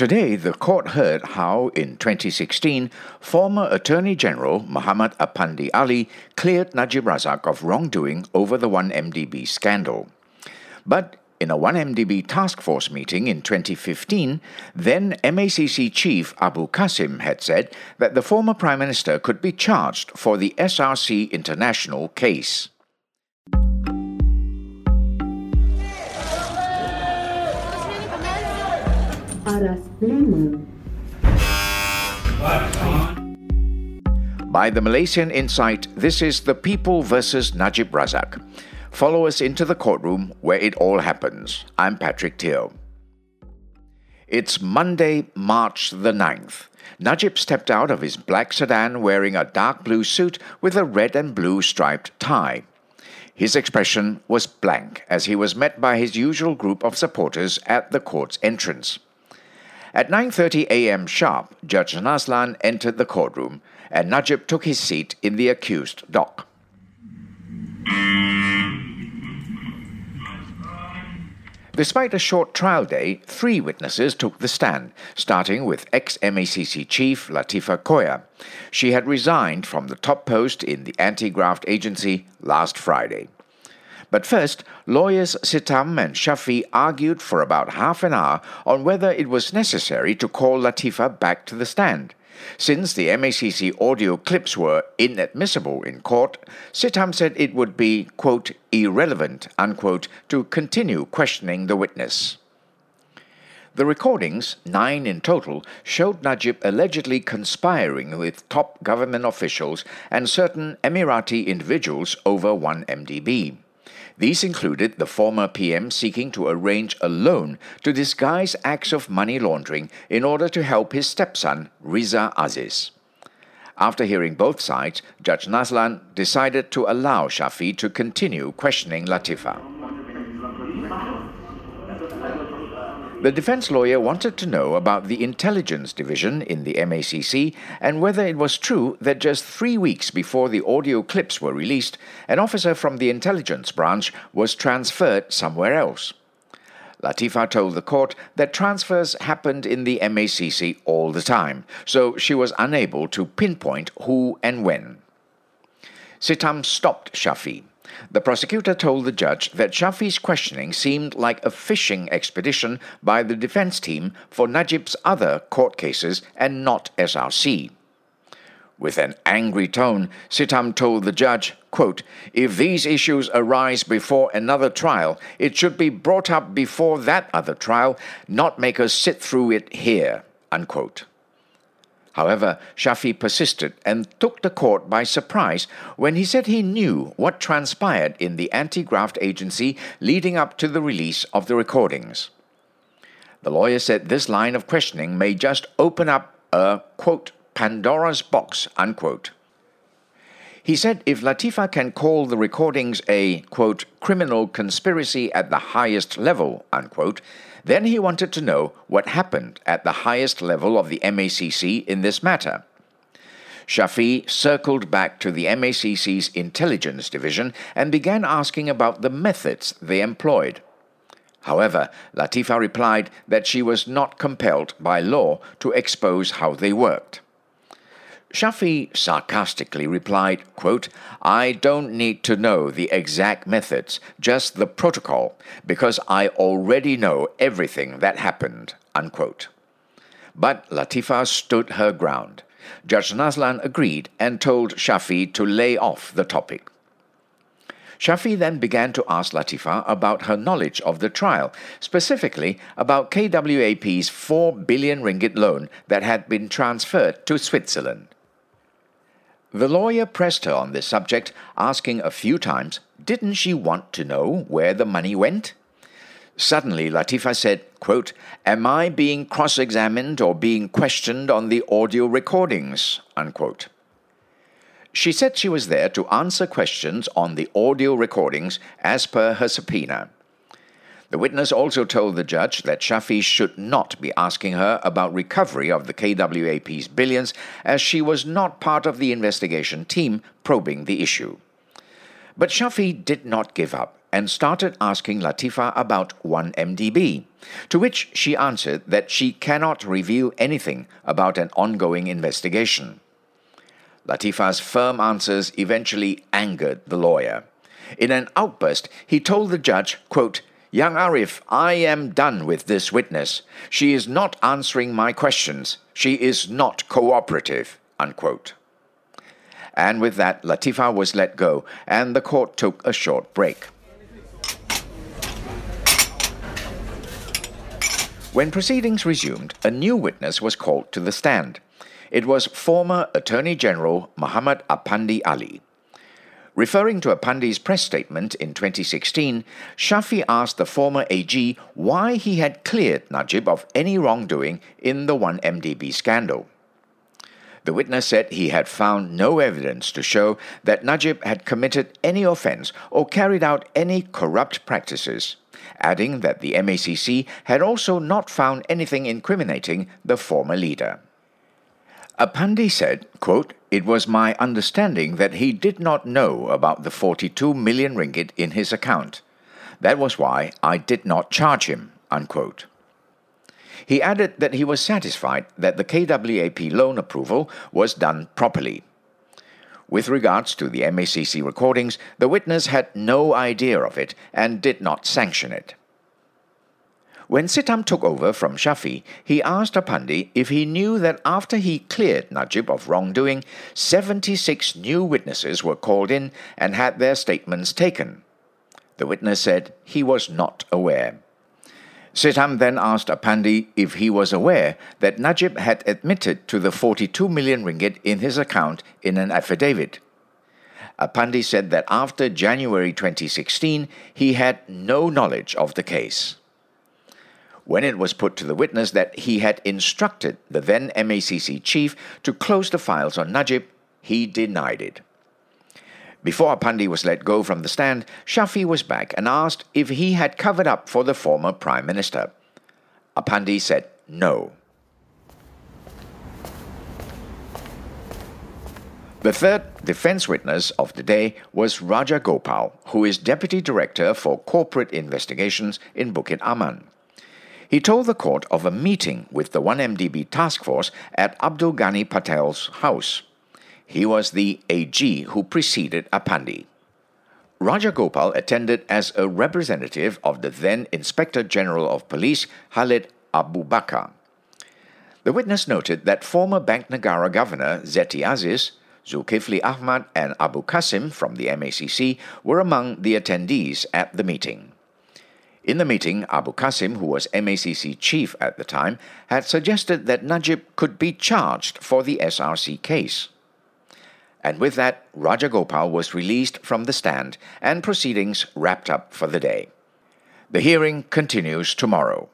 Today, the court heard how, in 2016, former Attorney General Mohamed Apandi Ali cleared Najib Razak of wrongdoing over the 1MDB scandal. But in a 1MDB task force meeting in 2015, then MACC chief Abu Kassim had said that the former prime minister could be charged for the SRC International case. By the Malaysian Insight, this is The People versus Najib Razak. Follow us into the courtroom where it all happens. I'm Patrick Teo. It's Monday, March the 9th. Najib stepped out of his black sedan wearing a dark blue suit with a red and blue striped tie. His expression was blank as he was met by his usual group of supporters at the court's entrance. At 9:30 a.m. sharp, Judge Nazlan entered the courtroom and Najib took his seat in the accused dock. Despite a short trial day, three witnesses took the stand, starting with ex MACC chief Latheefa Koya. She had resigned from the top post in the anti graft agency last Friday. But first, lawyers Sitam and Shafee argued for about half an hour on whether it was necessary to call Latheefa back to the stand. Since the MACC audio clips were inadmissible in court, Sitam said it would be, quote, irrelevant, unquote, to continue questioning the witness. The recordings, nine in total, showed Najib allegedly conspiring with top government officials and certain Emirati individuals over 1MDB. These included the former PM seeking to arrange a loan to disguise acts of money laundering in order to help his stepson, Riza Aziz. After hearing both sides, Judge Nazlan decided to allow Shafee to continue questioning Latheefa. The defense lawyer wanted to know about the intelligence division in the MACC and whether it was true that just three weeks before the audio clips were released, an officer from the intelligence branch was transferred somewhere else. Latheefa told the court that transfers happened in the MACC all the time, so she was unable to pinpoint who and when. Sitam stopped Shafee. The prosecutor told the judge that Shafee's questioning seemed like a fishing expedition by the defense team for Najib's other court cases and not SRC. With an angry tone, Sitam told the judge, quote, If these issues arise before another trial, it should be brought up before that other trial, not make us sit through it here. Unquote. However, Shafee persisted and took the court by surprise when he said he knew what transpired in the anti graft agency leading up to the release of the recordings. The lawyer said this line of questioning may just open up a, quote, Pandora's box, unquote. He said if Latheefa can call the recordings a, quote, criminal conspiracy at the highest level, unquote, then he wanted to know what happened at the highest level of the MACC in this matter. Shafee circled back to the MACC's intelligence division and began asking about the methods they employed. However, Latifa replied that she was not compelled by law to expose how they worked. Shafee sarcastically replied, quote, I don't need to know the exact methods, just the protocol, because I already know everything that happened. Unquote. But Latheefa stood her ground. Judge Nazlan agreed and told Shafee to lay off the topic. Shafee then began to ask Latheefa about her knowledge of the trial, specifically about KWAP's 4 billion ringgit loan that had been transferred to Switzerland. The lawyer pressed her on this subject, asking a few times, didn't she want to know where the money went? Suddenly, Latheefa said, quote, Am I being cross examined or being questioned on the audio recordings? Unquote. She said she was there to answer questions on the audio recordings as per her subpoena. The witness also told the judge that Shafee should not be asking her about recovery of the KWAP's billions, as she was not part of the investigation team probing the issue. But Shafee did not give up and started asking Latheefa about 1MDB, to which she answered that she cannot reveal anything about an ongoing investigation. Latheefa's firm answers eventually angered the lawyer. In an outburst, he told the judge, quote, Yang Arif, I am done with this witness. She is not answering my questions. She is not cooperative. Unquote. And with that, Latheefa was let go, and the court took a short break. When proceedings resumed, a new witness was called to the stand. It was former Attorney General Mohamed Apandi Ali. Referring to Apandi's press statement in 2016, Shafee asked the former AG why he had cleared Najib of any wrongdoing in the 1MDB scandal. The witness said he had found no evidence to show that Najib had committed any offense or carried out any corrupt practices, adding that the MACC had also not found anything incriminating the former leader. A Apandi said, quote, It was my understanding that he did not know about the 42 million ringgit in his account. That was why I did not charge him. Unquote. He added that he was satisfied that the KWAP loan approval was done properly. With regards to the MACC recordings, the witness had no idea of it and did not sanction it. When Sitam took over from Shafee, he asked Apandi if he knew that after he cleared Najib of wrongdoing, 76 new witnesses were called in and had their statements taken. The witness said he was not aware. Sitam then asked Apandi if he was aware that Najib had admitted to the 42 million ringgit in his account in an affidavit. Apandi said that after January 2016, he had no knowledge of the case when it was put to the witness that he had instructed the then MACC chief to close the files on Najib, he denied it. Before Apandi was let go from the stand, Shafee was back and asked if he had covered up for the former Prime Minister. Apandi said no. The third defense witness of the day was Raja Gopal, who is Deputy Director for Corporate Investigations in Bukit Aman. He told the court of a meeting with the 1MDB task force at Abdul Gani Patail's house. He was the AG who preceded Apandi. Rajagopal attended as a representative of the then Inspector General of Police, Khalid Abu Bakar. The witness noted that former Bank Negara Governor Zeti Aziz, Zulkifli Ahmad, and Abu Kassim from the MACC were among the attendees at the meeting. In the meeting, Abu Kassim, who was MACC chief at the time, had suggested that Najib could be charged for the SRC case. And with that, Rajagopal was released from the stand and proceedings wrapped up for the day. The hearing continues tomorrow.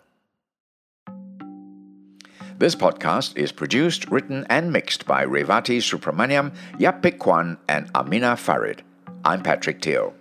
This podcast is produced, written, and mixed by Revati Supramaniam, Yapik Kwan, and Amina Farid. I'm Patrick Teo.